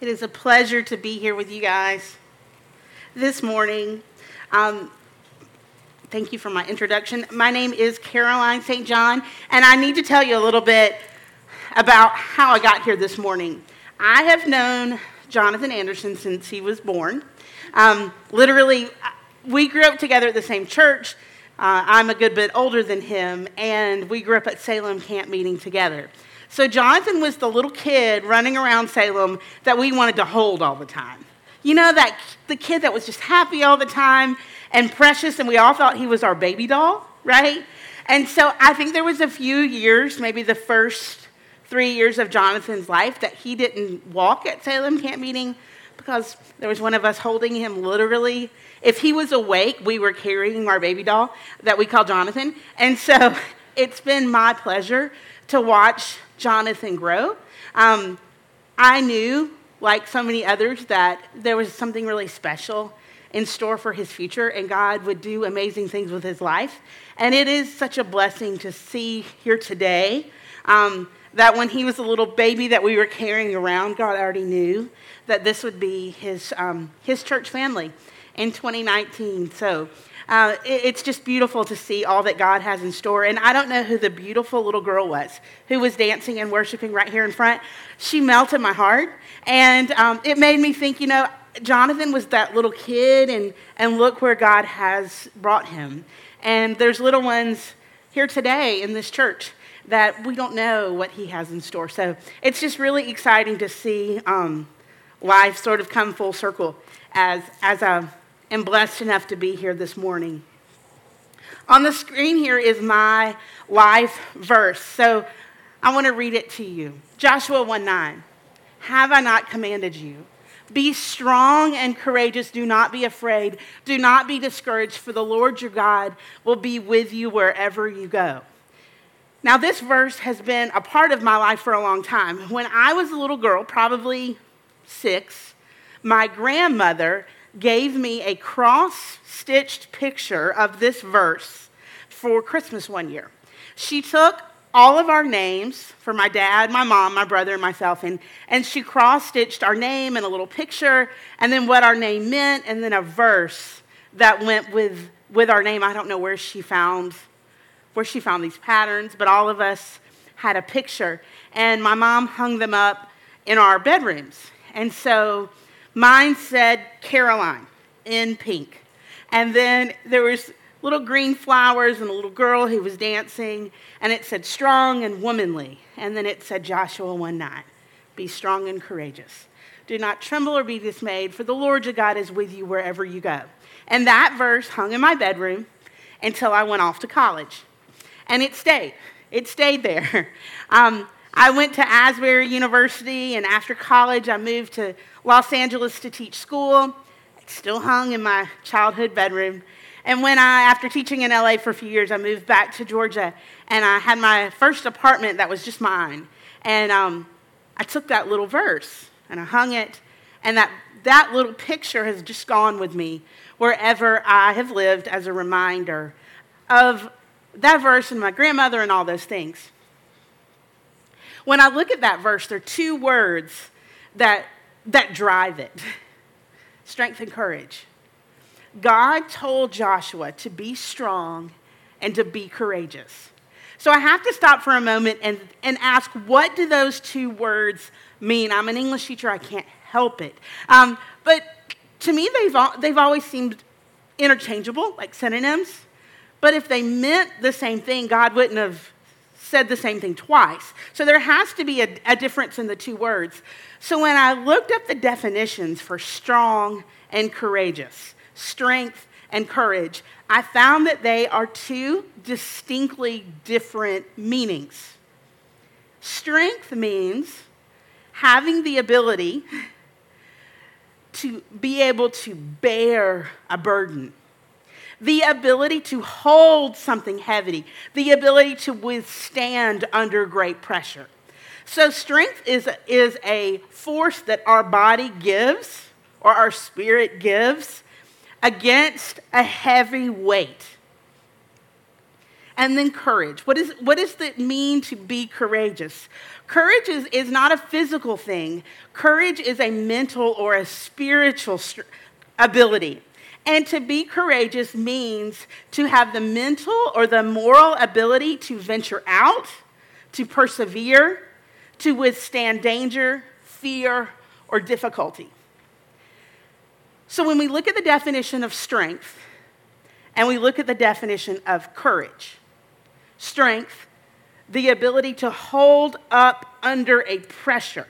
It is a pleasure to be here with you guys this morning. Um, thank you for my introduction. My name is Caroline St. John, and I need to tell you a little bit about how I got here this morning. I have known Jonathan Anderson since he was born. Um, literally, we grew up together at the same church. Uh, I'm a good bit older than him, and we grew up at Salem Camp meeting together. So Jonathan was the little kid running around Salem that we wanted to hold all the time. You know, that the kid that was just happy all the time and precious, and we all thought he was our baby doll, right? And so I think there was a few years, maybe the first three years of Jonathan's life, that he didn't walk at Salem camp meeting because there was one of us holding him literally. If he was awake, we were carrying our baby doll that we call Jonathan. And so it's been my pleasure to watch Jonathan grow. Um, I knew, like so many others, that there was something really special in store for his future and God would do amazing things with his life. And it is such a blessing to see here today um, that when he was a little baby that we were carrying around, God already knew that this would be his, um, his church family in 2019. So uh, it, it's just beautiful to see all that God has in store. And I don't know who the beautiful little girl was who was dancing and worshiping right here in front. She melted my heart. And um, it made me think, you know, Jonathan was that little kid, and, and look where God has brought him. And there's little ones here today in this church that we don't know what he has in store. So it's just really exciting to see um, life sort of come full circle as, as a am blessed enough to be here this morning. On the screen here is my life verse. So I want to read it to you. Joshua 1 9. Have I not commanded you? Be strong and courageous. Do not be afraid. Do not be discouraged, for the Lord your God will be with you wherever you go. Now, this verse has been a part of my life for a long time. When I was a little girl, probably six, my grandmother gave me a cross stitched picture of this verse for Christmas one year. She took all of our names for my dad, my mom, my brother, and myself, and, and she cross stitched our name and a little picture, and then what our name meant, and then a verse that went with, with our name. I don't know where she found where she found these patterns, but all of us had a picture, and my mom hung them up in our bedrooms. And so Mine said Caroline in pink. And then there was little green flowers and a little girl who was dancing, and it said strong and womanly. And then it said Joshua 1 9, be strong and courageous. Do not tremble or be dismayed, for the Lord your God is with you wherever you go. And that verse hung in my bedroom until I went off to college. And it stayed. It stayed there. Um, I went to Asbury University, and after college, I moved to Los Angeles to teach school. It still hung in my childhood bedroom. And when I, after teaching in LA for a few years, I moved back to Georgia, and I had my first apartment that was just mine. And um, I took that little verse and I hung it, and that, that little picture has just gone with me wherever I have lived as a reminder of that verse and my grandmother and all those things. When I look at that verse, there are two words that, that drive it strength and courage. God told Joshua to be strong and to be courageous. So I have to stop for a moment and, and ask, what do those two words mean? I'm an English teacher, I can't help it. Um, but to me, they've, they've always seemed interchangeable, like synonyms. But if they meant the same thing, God wouldn't have said the same thing twice. So there has to be a, a, difference in the two words. So when I looked up the definitions for strong and courageous, strength and courage, I found that they are two distinctly different meanings. Strength means having the ability to be able to bear a burden the ability to hold something heavy, the ability to withstand under great pressure. So, strength is, is a force that our body gives or our spirit gives against a heavy weight. and then courage. What, is, what does it mean to be courageous? Courage is, is not a physical thing, courage is a mental or a spiritual ability. And to be courageous means to have the mental or the moral ability to venture out, to persevere, to withstand danger, fear, or difficulty. So when we look at the definition of strength and we look at the definition of courage, strength, the ability to hold up under a pressure,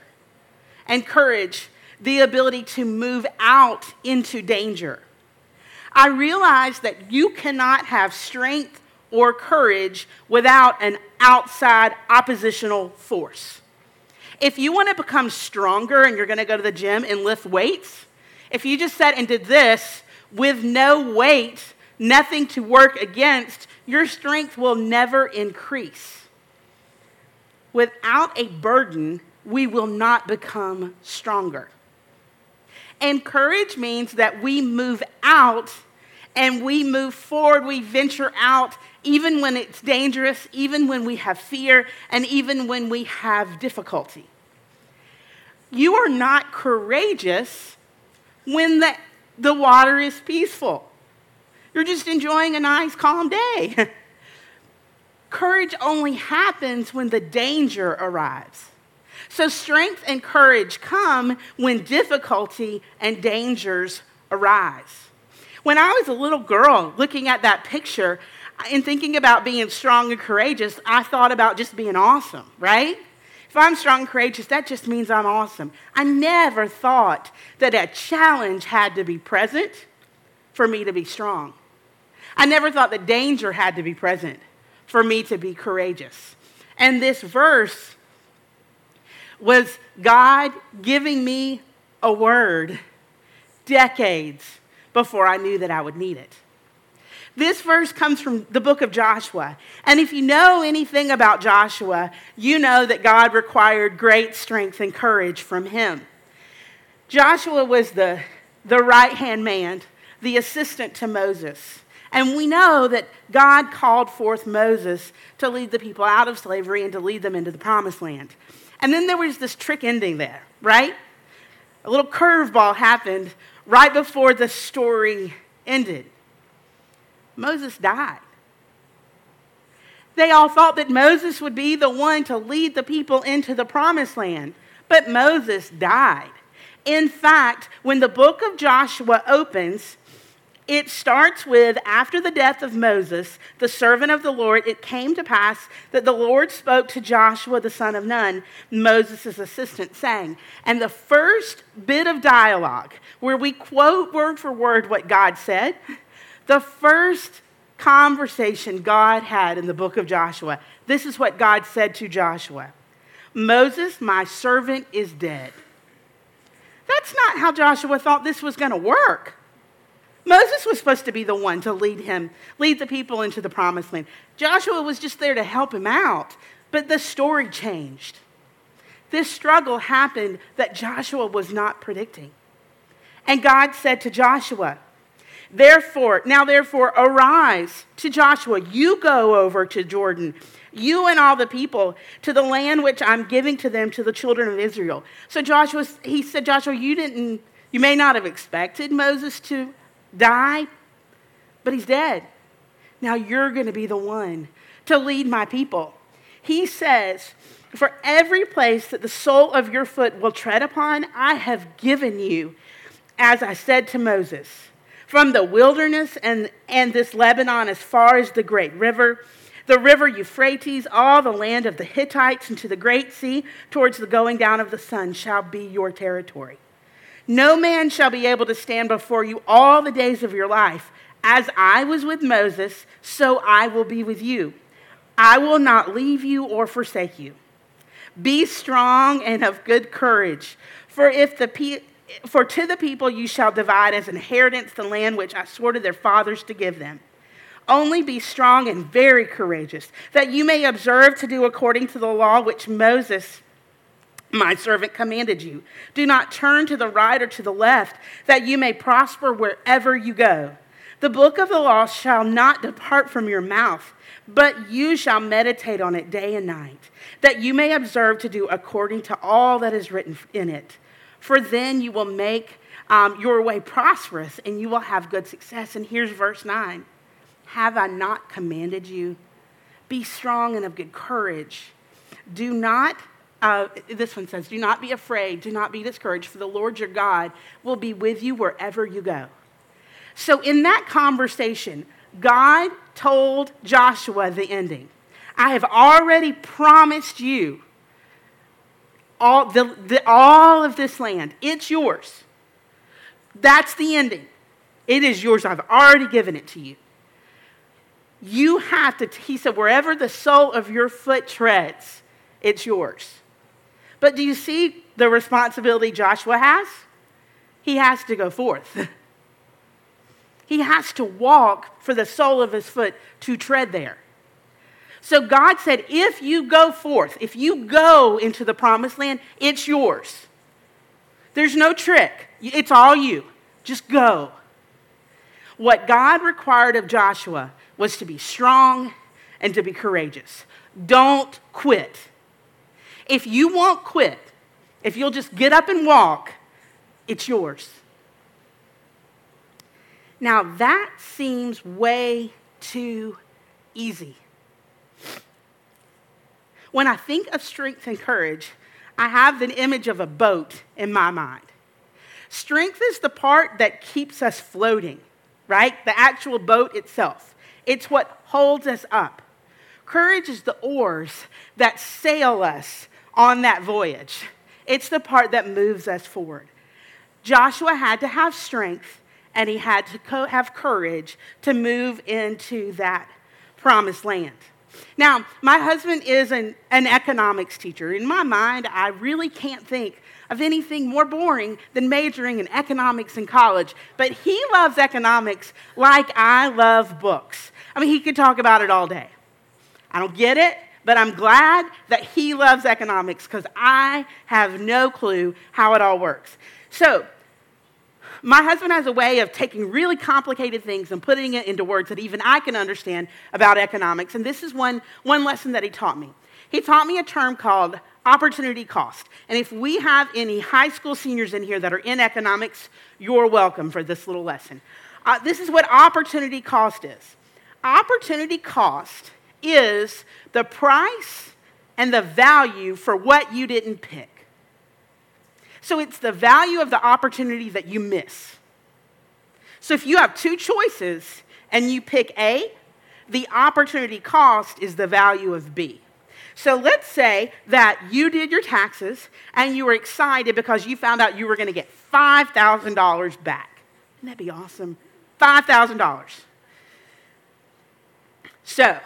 and courage, the ability to move out into danger. I realize that you cannot have strength or courage without an outside oppositional force. If you want to become stronger and you're going to go to the gym and lift weights, if you just sat and did this with no weight, nothing to work against, your strength will never increase. Without a burden, we will not become stronger. And courage means that we move out and we move forward, we venture out, even when it's dangerous, even when we have fear, and even when we have difficulty. You are not courageous when the, the water is peaceful. You're just enjoying a nice, calm day. courage only happens when the danger arrives. So, strength and courage come when difficulty and dangers arise. When I was a little girl looking at that picture and thinking about being strong and courageous, I thought about just being awesome, right? If I'm strong and courageous, that just means I'm awesome. I never thought that a challenge had to be present for me to be strong. I never thought that danger had to be present for me to be courageous. And this verse was God giving me a word decades before I knew that I would need it. This verse comes from the book of Joshua. And if you know anything about Joshua, you know that God required great strength and courage from him. Joshua was the, the right hand man, the assistant to Moses. And we know that God called forth Moses to lead the people out of slavery and to lead them into the promised land. And then there was this trick ending there, right? A little curveball happened right before the story ended. Moses died. They all thought that Moses would be the one to lead the people into the promised land, but Moses died. In fact, when the book of Joshua opens, it starts with after the death of Moses, the servant of the Lord, it came to pass that the Lord spoke to Joshua the son of Nun, Moses' assistant, saying, and the first bit of dialogue where we quote word for word what God said, the first conversation God had in the book of Joshua, this is what God said to Joshua Moses, my servant, is dead. That's not how Joshua thought this was going to work. Moses was supposed to be the one to lead him, lead the people into the promised land. Joshua was just there to help him out, but the story changed. This struggle happened that Joshua was not predicting. And God said to Joshua, Therefore, now therefore, arise to Joshua. You go over to Jordan, you and all the people, to the land which I'm giving to them, to the children of Israel. So Joshua, he said, Joshua, you didn't, you may not have expected Moses to die, but he's dead. Now you're going to be the one to lead my people. He says, For every place that the sole of your foot will tread upon, I have given you, as I said to Moses from the wilderness and, and this Lebanon as far as the great river, the river Euphrates, all the land of the Hittites, and to the great sea, towards the going down of the sun, shall be your territory. No man shall be able to stand before you all the days of your life. As I was with Moses, so I will be with you. I will not leave you or forsake you. Be strong and of good courage, for if the pe- for to the people you shall divide as inheritance the land which I swore to their fathers to give them. Only be strong and very courageous, that you may observe to do according to the law which Moses, my servant, commanded you. Do not turn to the right or to the left, that you may prosper wherever you go. The book of the law shall not depart from your mouth, but you shall meditate on it day and night, that you may observe to do according to all that is written in it. For then you will make um, your way prosperous and you will have good success. And here's verse 9 Have I not commanded you? Be strong and of good courage. Do not, uh, this one says, do not be afraid, do not be discouraged, for the Lord your God will be with you wherever you go. So, in that conversation, God told Joshua the ending. I have already promised you all, the, the, all of this land. It's yours. That's the ending. It is yours. I've already given it to you. You have to, he said, wherever the sole of your foot treads, it's yours. But do you see the responsibility Joshua has? He has to go forth. he has to walk for the sole of his foot to tread there. So God said, if you go forth, if you go into the promised land, it's yours. There's no trick, it's all you. Just go. What God required of Joshua was to be strong and to be courageous. Don't quit. If you won't quit, if you'll just get up and walk, it's yours. Now, that seems way too easy. When I think of strength and courage, I have an image of a boat in my mind. Strength is the part that keeps us floating, right? The actual boat itself. It's what holds us up. Courage is the oars that sail us on that voyage. It's the part that moves us forward. Joshua had to have strength and he had to co- have courage to move into that promised land. Now, my husband is an, an economics teacher. In my mind, I really can't think of anything more boring than majoring in economics in college. But he loves economics like I love books. I mean, he could talk about it all day. I don't get it, but I'm glad that he loves economics because I have no clue how it all works. So, my husband has a way of taking really complicated things and putting it into words that even I can understand about economics. And this is one, one lesson that he taught me. He taught me a term called opportunity cost. And if we have any high school seniors in here that are in economics, you're welcome for this little lesson. Uh, this is what opportunity cost is opportunity cost is the price and the value for what you didn't pick. So it's the value of the opportunity that you miss. So if you have two choices and you pick A, the opportunity cost is the value of B. So let's say that you did your taxes and you were excited because you found out you were going to get $5,000 back. Wouldn't that be awesome? $5,000. So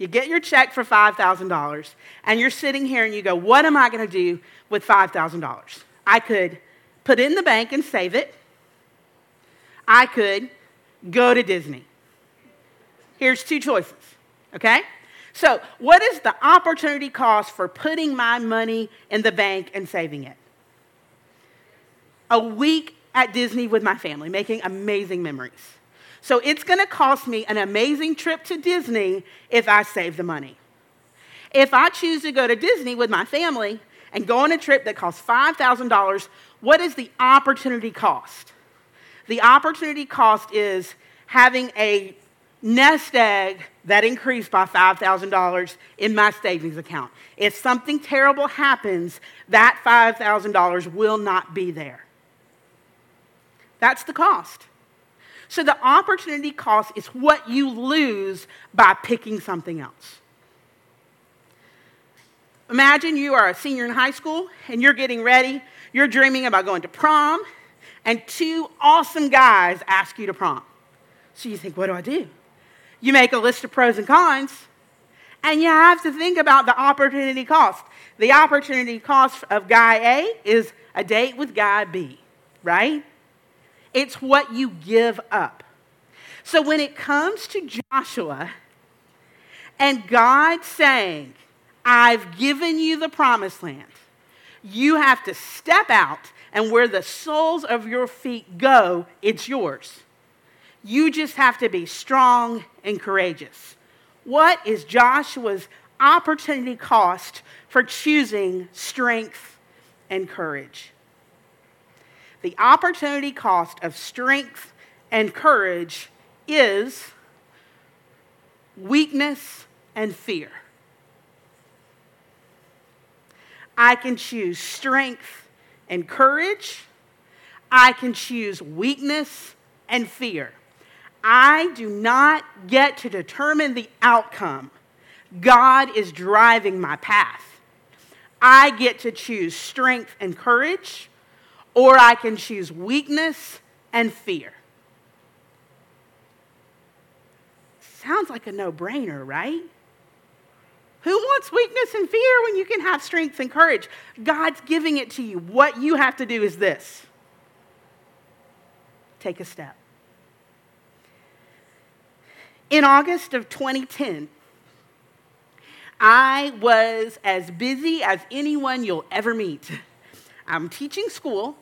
you get your check for $5,000 and you're sitting here and you go, What am I going to do with $5,000? I could put it in the bank and save it. I could go to Disney. Here's two choices, okay? So, what is the opportunity cost for putting my money in the bank and saving it? A week at Disney with my family, making amazing memories. So, it's gonna cost me an amazing trip to Disney if I save the money. If I choose to go to Disney with my family, and go on a trip that costs $5,000, what is the opportunity cost? The opportunity cost is having a nest egg that increased by $5,000 in my savings account. If something terrible happens, that $5,000 will not be there. That's the cost. So the opportunity cost is what you lose by picking something else. Imagine you are a senior in high school and you're getting ready. You're dreaming about going to prom, and two awesome guys ask you to prom. So you think, what do I do? You make a list of pros and cons, and you have to think about the opportunity cost. The opportunity cost of guy A is a date with guy B, right? It's what you give up. So when it comes to Joshua and God saying, I've given you the promised land. You have to step out, and where the soles of your feet go, it's yours. You just have to be strong and courageous. What is Joshua's opportunity cost for choosing strength and courage? The opportunity cost of strength and courage is weakness and fear. I can choose strength and courage. I can choose weakness and fear. I do not get to determine the outcome. God is driving my path. I get to choose strength and courage, or I can choose weakness and fear. Sounds like a no brainer, right? Who wants weakness and fear when you can have strength and courage? God's giving it to you. What you have to do is this take a step. In August of 2010, I was as busy as anyone you'll ever meet. I'm teaching school.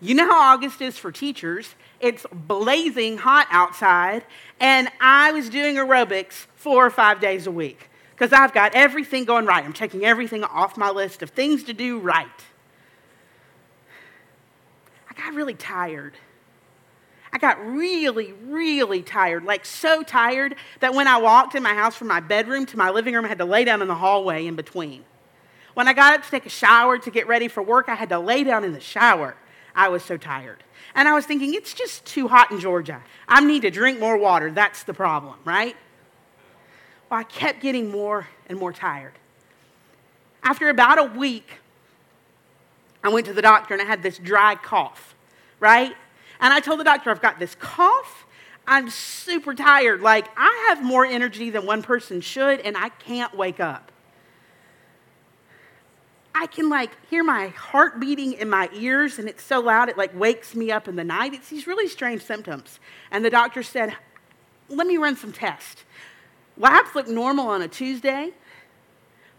You know how August is for teachers. It's blazing hot outside, and I was doing aerobics four or five days a week because I've got everything going right. I'm checking everything off my list of things to do right. I got really tired. I got really, really tired, like so tired that when I walked in my house from my bedroom to my living room, I had to lay down in the hallway in between. When I got up to take a shower to get ready for work, I had to lay down in the shower. I was so tired. And I was thinking, it's just too hot in Georgia. I need to drink more water. That's the problem, right? Well, I kept getting more and more tired. After about a week, I went to the doctor and I had this dry cough, right? And I told the doctor, I've got this cough. I'm super tired. Like, I have more energy than one person should, and I can't wake up. I can like hear my heart beating in my ears, and it's so loud it like wakes me up in the night. It's these really strange symptoms. And the doctor said, Let me run some tests. Labs looked normal on a Tuesday,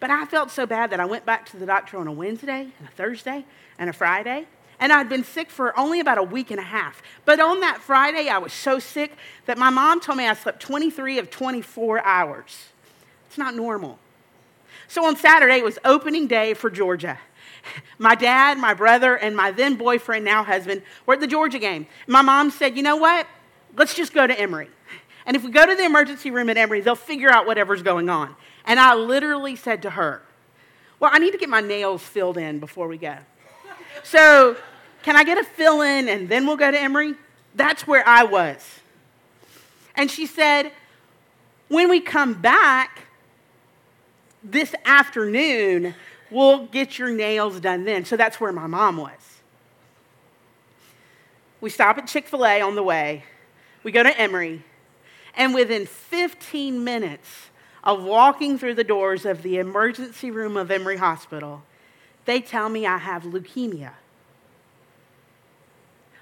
but I felt so bad that I went back to the doctor on a Wednesday and a Thursday and a Friday and I'd been sick for only about a week and a half. But on that Friday, I was so sick that my mom told me I slept 23 of 24 hours. It's not normal. So on Saturday, it was opening day for Georgia. My dad, my brother, and my then boyfriend, now husband, were at the Georgia game. My mom said, You know what? Let's just go to Emory. And if we go to the emergency room at Emory, they'll figure out whatever's going on. And I literally said to her, Well, I need to get my nails filled in before we go. So can I get a fill in and then we'll go to Emory? That's where I was. And she said, When we come back this afternoon, we'll get your nails done then. So that's where my mom was. We stop at Chick fil A on the way, we go to Emory, and within 15 minutes of walking through the doors of the emergency room of Emory Hospital, they tell me I have leukemia.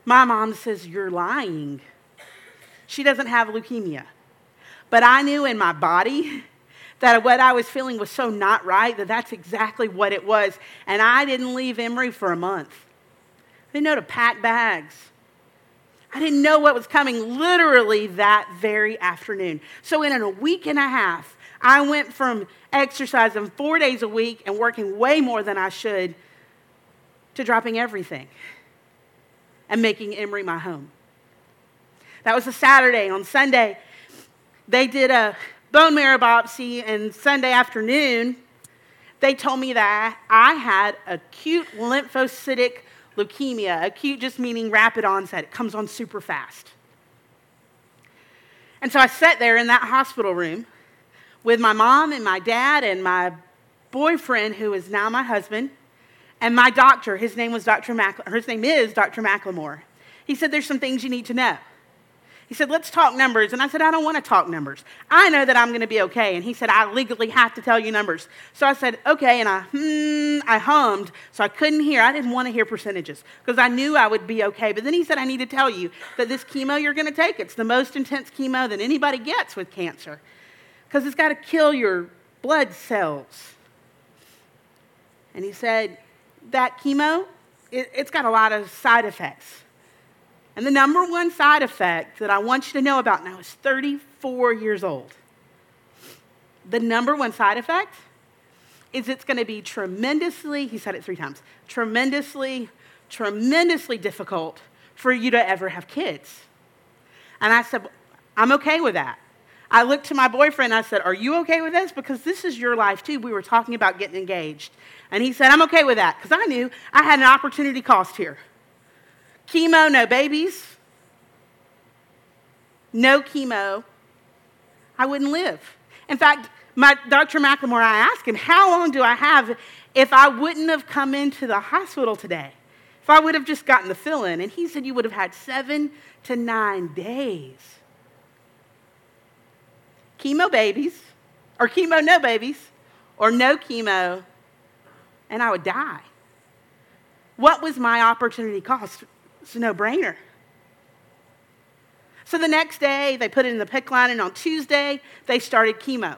My mom says, You're lying. She doesn't have leukemia. But I knew in my body that what I was feeling was so not right that that's exactly what it was. And I didn't leave Emory for a month. I didn't know to pack bags. I didn't know what was coming literally that very afternoon. So, in a week and a half, I went from exercising four days a week and working way more than I should to dropping everything and making Emory my home. That was a Saturday. On Sunday, they did a bone marrow biopsy, and Sunday afternoon, they told me that I had acute lymphocytic leukemia. Acute just meaning rapid onset, it comes on super fast. And so I sat there in that hospital room with my mom and my dad and my boyfriend, who is now my husband, and my doctor, his name was Dr. Mac- his name is Dr. McLemore. He said, There's some things you need to know. He said, Let's talk numbers. And I said, I don't want to talk numbers. I know that I'm going to be okay. And he said, I legally have to tell you numbers. So I said, Okay. And I, hmm, I hummed. So I couldn't hear. I didn't want to hear percentages because I knew I would be okay. But then he said, I need to tell you that this chemo you're going to take, it's the most intense chemo that anybody gets with cancer because it's got to kill your blood cells. And he said, that chemo, it, has got a lot of side effects. And the number one side effect that I want you to know about now is 34 years old. The number one side effect is it's going to be tremendously, he said it three times, tremendously, tremendously difficult for you to ever have kids. And I said, I'm okay with that. I looked to my boyfriend I said, Are you okay with this? Because this is your life too. We were talking about getting engaged. And he said, I'm okay with that because I knew I had an opportunity cost here. Chemo, no babies. No chemo. I wouldn't live. In fact, my Dr. McLemore, I asked him, How long do I have if I wouldn't have come into the hospital today? If I would have just gotten the fill in. And he said, You would have had seven to nine days. Chemo babies, or chemo no babies, or no chemo, and I would die. What was my opportunity cost? It's a no brainer. So the next day, they put it in the PICC line, and on Tuesday, they started chemo.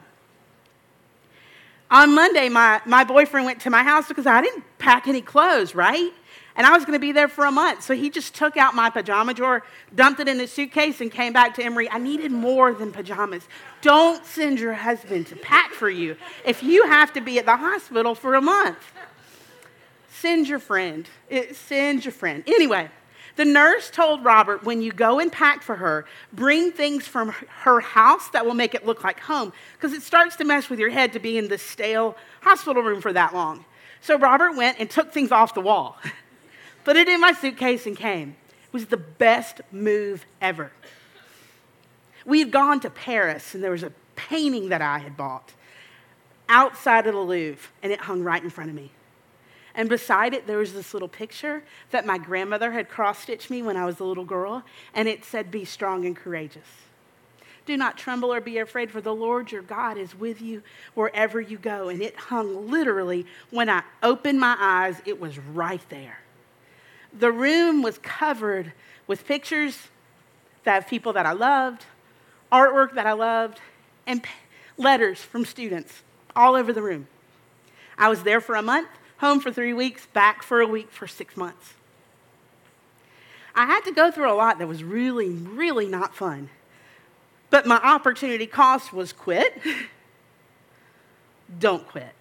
On Monday, my, my boyfriend went to my house because I didn't pack any clothes, right? And I was going to be there for a month. So he just took out my pajama drawer, dumped it in his suitcase, and came back to Emory. I needed more than pajamas. Don't send your husband to pack for you if you have to be at the hospital for a month. Send your friend. It, send your friend. Anyway, the nurse told Robert when you go and pack for her, bring things from her house that will make it look like home because it starts to mess with your head to be in the stale hospital room for that long. So Robert went and took things off the wall. put it in my suitcase, and came. It was the best move ever. We had gone to Paris, and there was a painting that I had bought outside of the Louvre, and it hung right in front of me. And beside it, there was this little picture that my grandmother had cross stitched me when I was a little girl, and it said, Be strong and courageous. Do not tremble or be afraid, for the Lord your God is with you wherever you go. And it hung literally, when I opened my eyes, it was right there. The room was covered with pictures that of people that I loved, artwork that I loved, and letters from students all over the room. I was there for a month, home for three weeks, back for a week for six months. I had to go through a lot that was really, really not fun. But my opportunity cost was quit. Don't quit.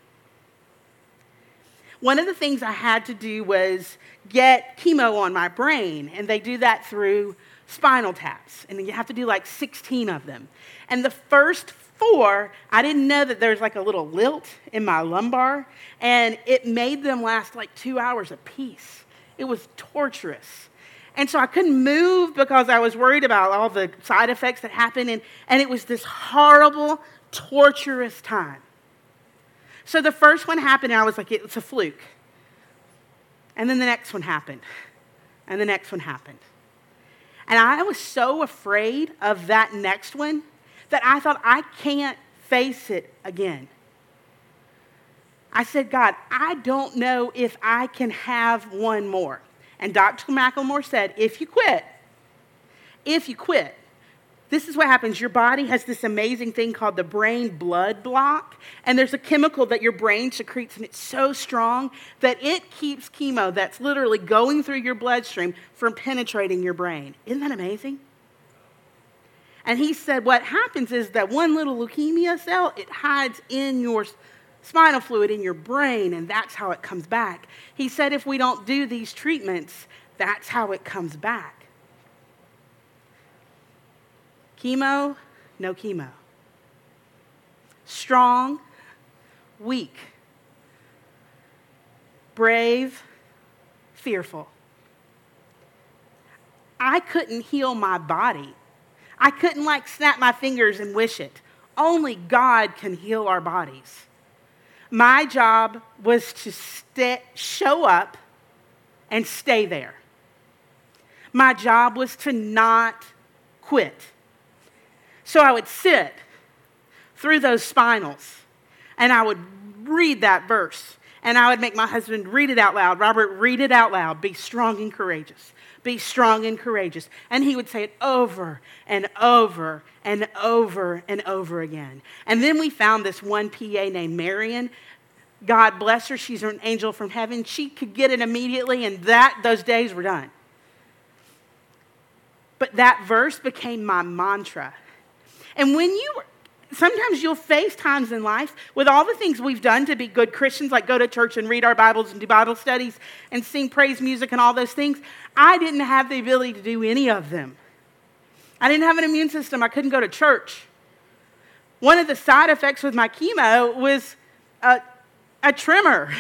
One of the things I had to do was get chemo on my brain, and they do that through spinal taps, and you have to do like 16 of them. And the first four, I didn't know that there's like a little lilt in my lumbar, and it made them last like two hours apiece. It was torturous. And so I couldn't move because I was worried about all the side effects that happened, and, and it was this horrible, torturous time. So the first one happened, and I was like, it's a fluke. And then the next one happened, and the next one happened. And I was so afraid of that next one that I thought, I can't face it again. I said, God, I don't know if I can have one more. And Dr. McLemore said, if you quit, if you quit, this is what happens. Your body has this amazing thing called the brain blood block, and there's a chemical that your brain secretes, and it's so strong that it keeps chemo that's literally going through your bloodstream from penetrating your brain. Isn't that amazing? And he said, what happens is that one little leukemia cell, it hides in your spinal fluid in your brain, and that's how it comes back. He said, if we don't do these treatments, that's how it comes back. Chemo, no chemo. Strong, weak. Brave, fearful. I couldn't heal my body. I couldn't like snap my fingers and wish it. Only God can heal our bodies. My job was to st- show up and stay there. My job was to not quit. So I would sit through those spinals and I would read that verse and I would make my husband read it out loud. Robert, read it out loud. Be strong and courageous. Be strong and courageous. And he would say it over and over and over and over again. And then we found this one PA named Marion. God bless her. She's an angel from heaven. She could get it immediately, and that those days were done. but that verse became my mantra. And when you, sometimes you'll face times in life with all the things we've done to be good Christians, like go to church and read our Bibles and do Bible studies and sing praise music and all those things. I didn't have the ability to do any of them. I didn't have an immune system. I couldn't go to church. One of the side effects with my chemo was a, a tremor.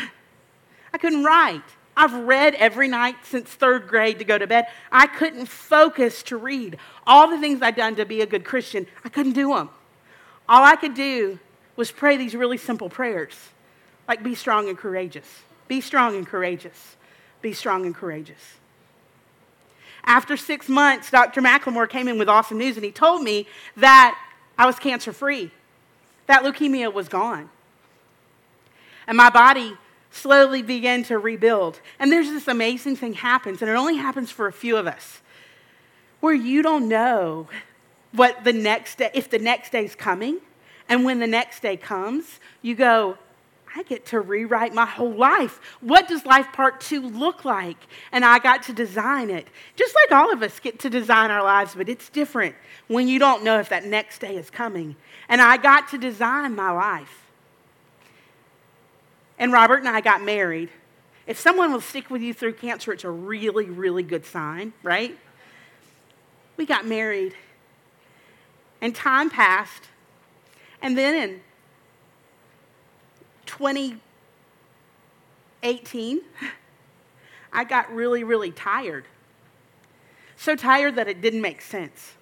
I couldn't write. I've read every night since third grade to go to bed. I couldn't focus to read. All the things I'd done to be a good Christian, I couldn't do them. All I could do was pray these really simple prayers like, be strong and courageous. Be strong and courageous. Be strong and courageous. After six months, Dr. McLemore came in with awesome news and he told me that I was cancer free, that leukemia was gone. And my body slowly began to rebuild. And there's this amazing thing happens, and it only happens for a few of us, where you don't know what the next day, if the next day's coming. And when the next day comes, you go, I get to rewrite my whole life. What does life part two look like? And I got to design it. Just like all of us get to design our lives, but it's different when you don't know if that next day is coming. And I got to design my life. And Robert and I got married. If someone will stick with you through cancer, it's a really, really good sign, right? We got married. And time passed. And then in 2018, I got really, really tired. So tired that it didn't make sense.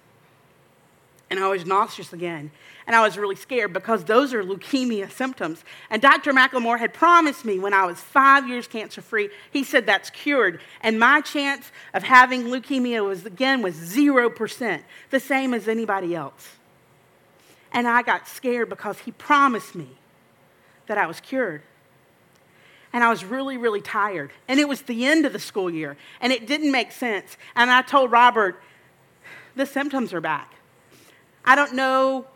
And I was nauseous again. And I was really scared because those are leukemia symptoms. And Dr. McLemore had promised me when I was five years cancer free, he said that's cured. And my chance of having leukemia was, again, was 0%, the same as anybody else. And I got scared because he promised me that I was cured. And I was really, really tired. And it was the end of the school year. And it didn't make sense. And I told Robert, the symptoms are back. I don't know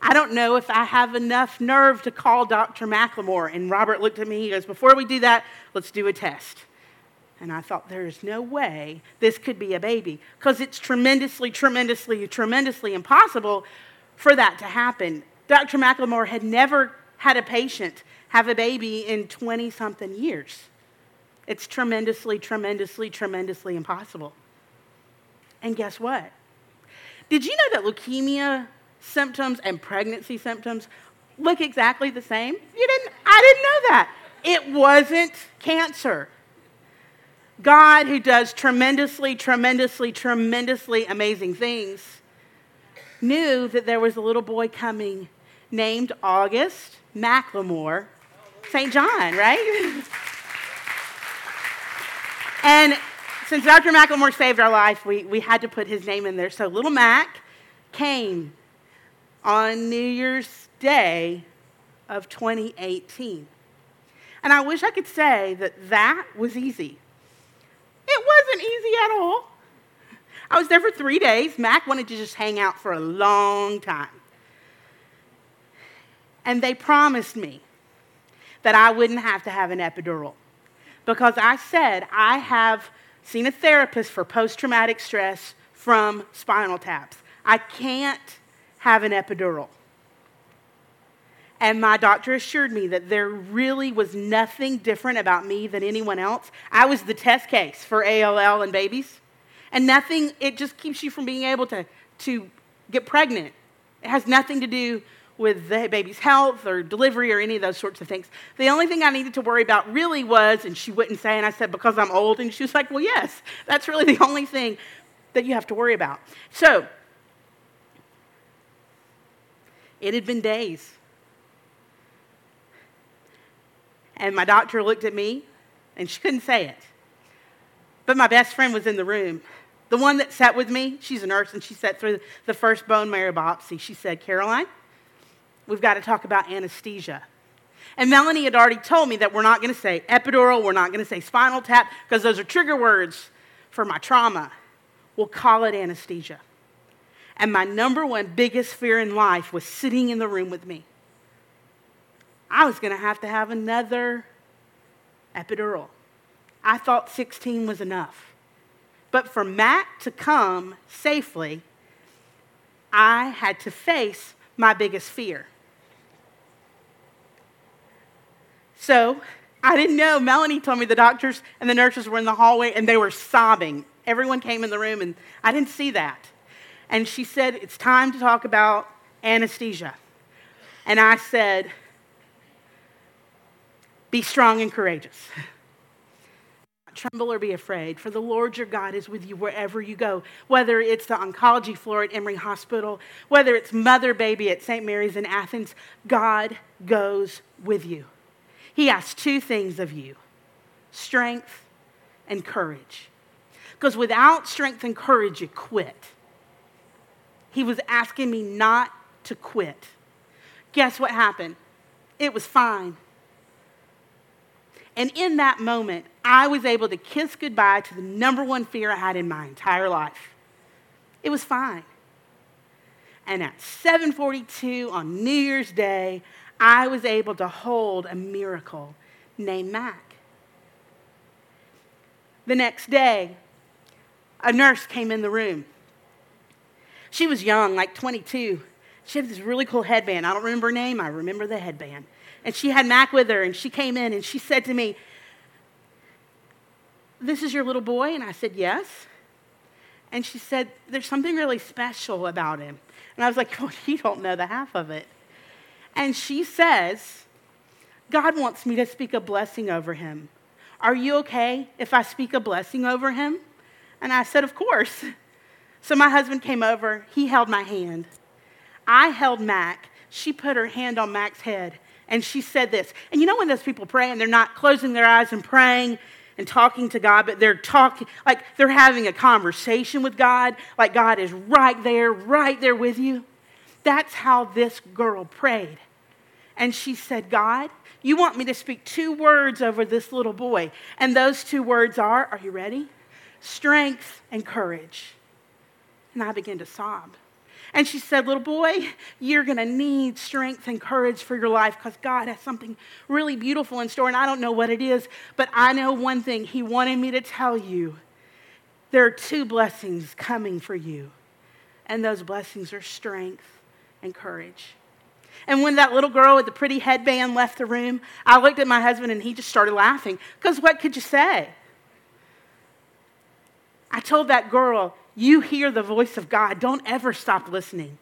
I don't know if I have enough nerve to call Dr. McLemore. And Robert looked at me, he goes, Before we do that, let's do a test. And I thought, There's no way this could be a baby because it's tremendously, tremendously, tremendously impossible for that to happen. Dr. McLemore had never had a patient have a baby in 20 something years. It's tremendously, tremendously, tremendously impossible. And guess what? Did you know that leukemia symptoms and pregnancy symptoms look exactly the same? You didn't, I didn't know that. It wasn't cancer. God, who does tremendously, tremendously, tremendously amazing things, knew that there was a little boy coming named August McLemore, St. John, right? and since Dr. McLemore saved our life, we, we had to put his name in there. So little Mac came on New Year's Day of 2018. And I wish I could say that that was easy. It wasn't easy at all. I was there for three days. Mac wanted to just hang out for a long time. And they promised me that I wouldn't have to have an epidural because I said I have seen a therapist for post traumatic stress from spinal taps. I can't have an epidural. And my doctor assured me that there really was nothing different about me than anyone else. I was the test case for ALL and babies. And nothing, it just keeps you from being able to, to get pregnant. It has nothing to do with the baby's health or delivery or any of those sorts of things. The only thing I needed to worry about really was, and she wouldn't say, and I said, because I'm old. And she was like, well, yes, that's really the only thing that you have to worry about. So it had been days. And my doctor looked at me, and she couldn't say it. But my best friend was in the room. The one that sat with me, she's a nurse, and she sat through the first bone marrow biopsy. She said, Caroline, we've got to talk about anesthesia. And Melanie had already told me that we're not going to say epidural, we're not going to say spinal tap, because those are trigger words for my trauma. We'll call it anesthesia. And my number one biggest fear in life was sitting in the room with me. I was going to have to have another epidural. I thought 16 was enough But for Matt to come safely, I had to face my biggest fear. So I didn't know. Melanie told me the doctors and the nurses were in the hallway and they were sobbing. Everyone came in the room and I didn't see that. And she said, It's time to talk about anesthesia. And I said, Be strong and courageous. Tremble or be afraid, for the Lord your God is with you wherever you go, whether it's the oncology floor at Emory Hospital, whether it's mother baby at St. Mary's in Athens, God goes with you. He asks two things of you strength and courage. Because without strength and courage, you quit. He was asking me not to quit. Guess what happened? It was fine. And in that moment, I was able to kiss goodbye to the number one fear I had in my entire life. It was fine. And at 7:42 on New Year's Day, I was able to hold a miracle named Mac. The next day, a nurse came in the room. She was young, like 22. She had this really cool headband. I don't remember her name, I remember the headband and she had Mac with her, and she came in and she said to me, This is your little boy? And I said, Yes. And she said, There's something really special about him. And I was like, Well, you don't know the half of it. And she says, God wants me to speak a blessing over him. Are you okay if I speak a blessing over him? And I said, Of course. So my husband came over, he held my hand. I held Mac. She put her hand on Mac's head and she said this. And you know when those people pray and they're not closing their eyes and praying and talking to God, but they're talking like they're having a conversation with God, like God is right there, right there with you? That's how this girl prayed. And she said, God, you want me to speak two words over this little boy. And those two words are, are you ready? Strength and courage. And I began to sob. And she said, Little boy, you're going to need strength and courage for your life because God has something really beautiful in store. And I don't know what it is, but I know one thing. He wanted me to tell you there are two blessings coming for you. And those blessings are strength and courage. And when that little girl with the pretty headband left the room, I looked at my husband and he just started laughing. Because what could you say? I told that girl, you hear the voice of God. Don't ever stop listening.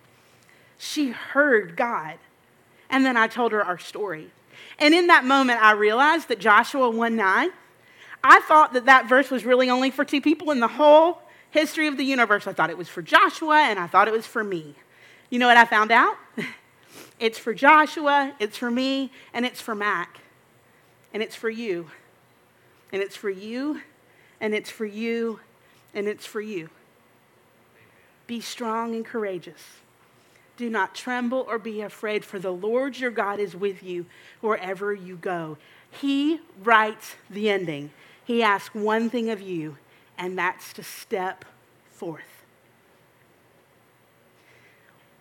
She heard God. And then I told her our story. And in that moment, I realized that Joshua 1 9, I thought that that verse was really only for two people in the whole history of the universe. I thought it was for Joshua and I thought it was for me. You know what I found out? it's for Joshua, it's for me, and it's for Mac. And it's for you. And it's for you, and it's for you, and it's for you. Be strong and courageous. Do not tremble or be afraid, for the Lord your God is with you wherever you go. He writes the ending. He asks one thing of you, and that's to step forth.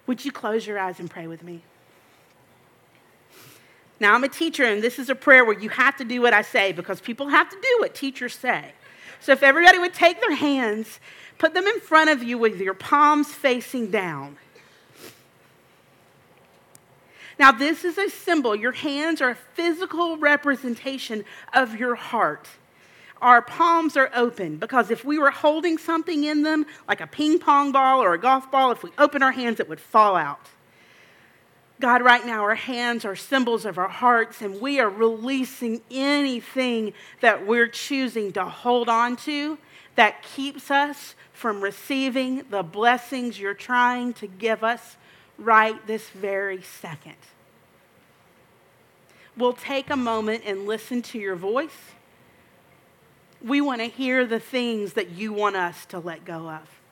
Would you close your eyes and pray with me? Now, I'm a teacher, and this is a prayer where you have to do what I say because people have to do what teachers say. So, if everybody would take their hands Put them in front of you with your palms facing down. Now, this is a symbol. Your hands are a physical representation of your heart. Our palms are open because if we were holding something in them, like a ping pong ball or a golf ball, if we open our hands, it would fall out. God, right now, our hands are symbols of our hearts, and we are releasing anything that we're choosing to hold on to that keeps us from receiving the blessings you're trying to give us right this very second. We'll take a moment and listen to your voice. We want to hear the things that you want us to let go of.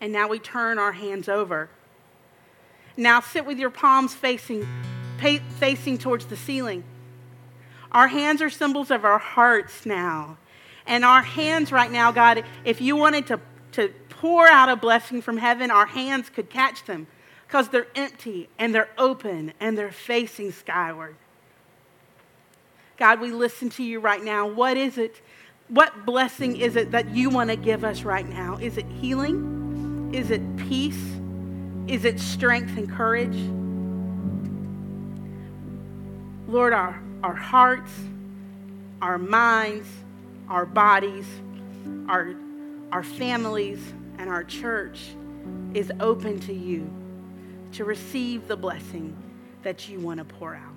And now we turn our hands over. Now sit with your palms facing, facing towards the ceiling. Our hands are symbols of our hearts now. And our hands right now, God, if you wanted to, to pour out a blessing from heaven, our hands could catch them because they're empty and they're open and they're facing skyward. God, we listen to you right now. What is it? What blessing is it that you want to give us right now? Is it healing? Is it peace? Is it strength and courage? Lord, our, our hearts, our minds, our bodies, our, our families, and our church is open to you to receive the blessing that you want to pour out.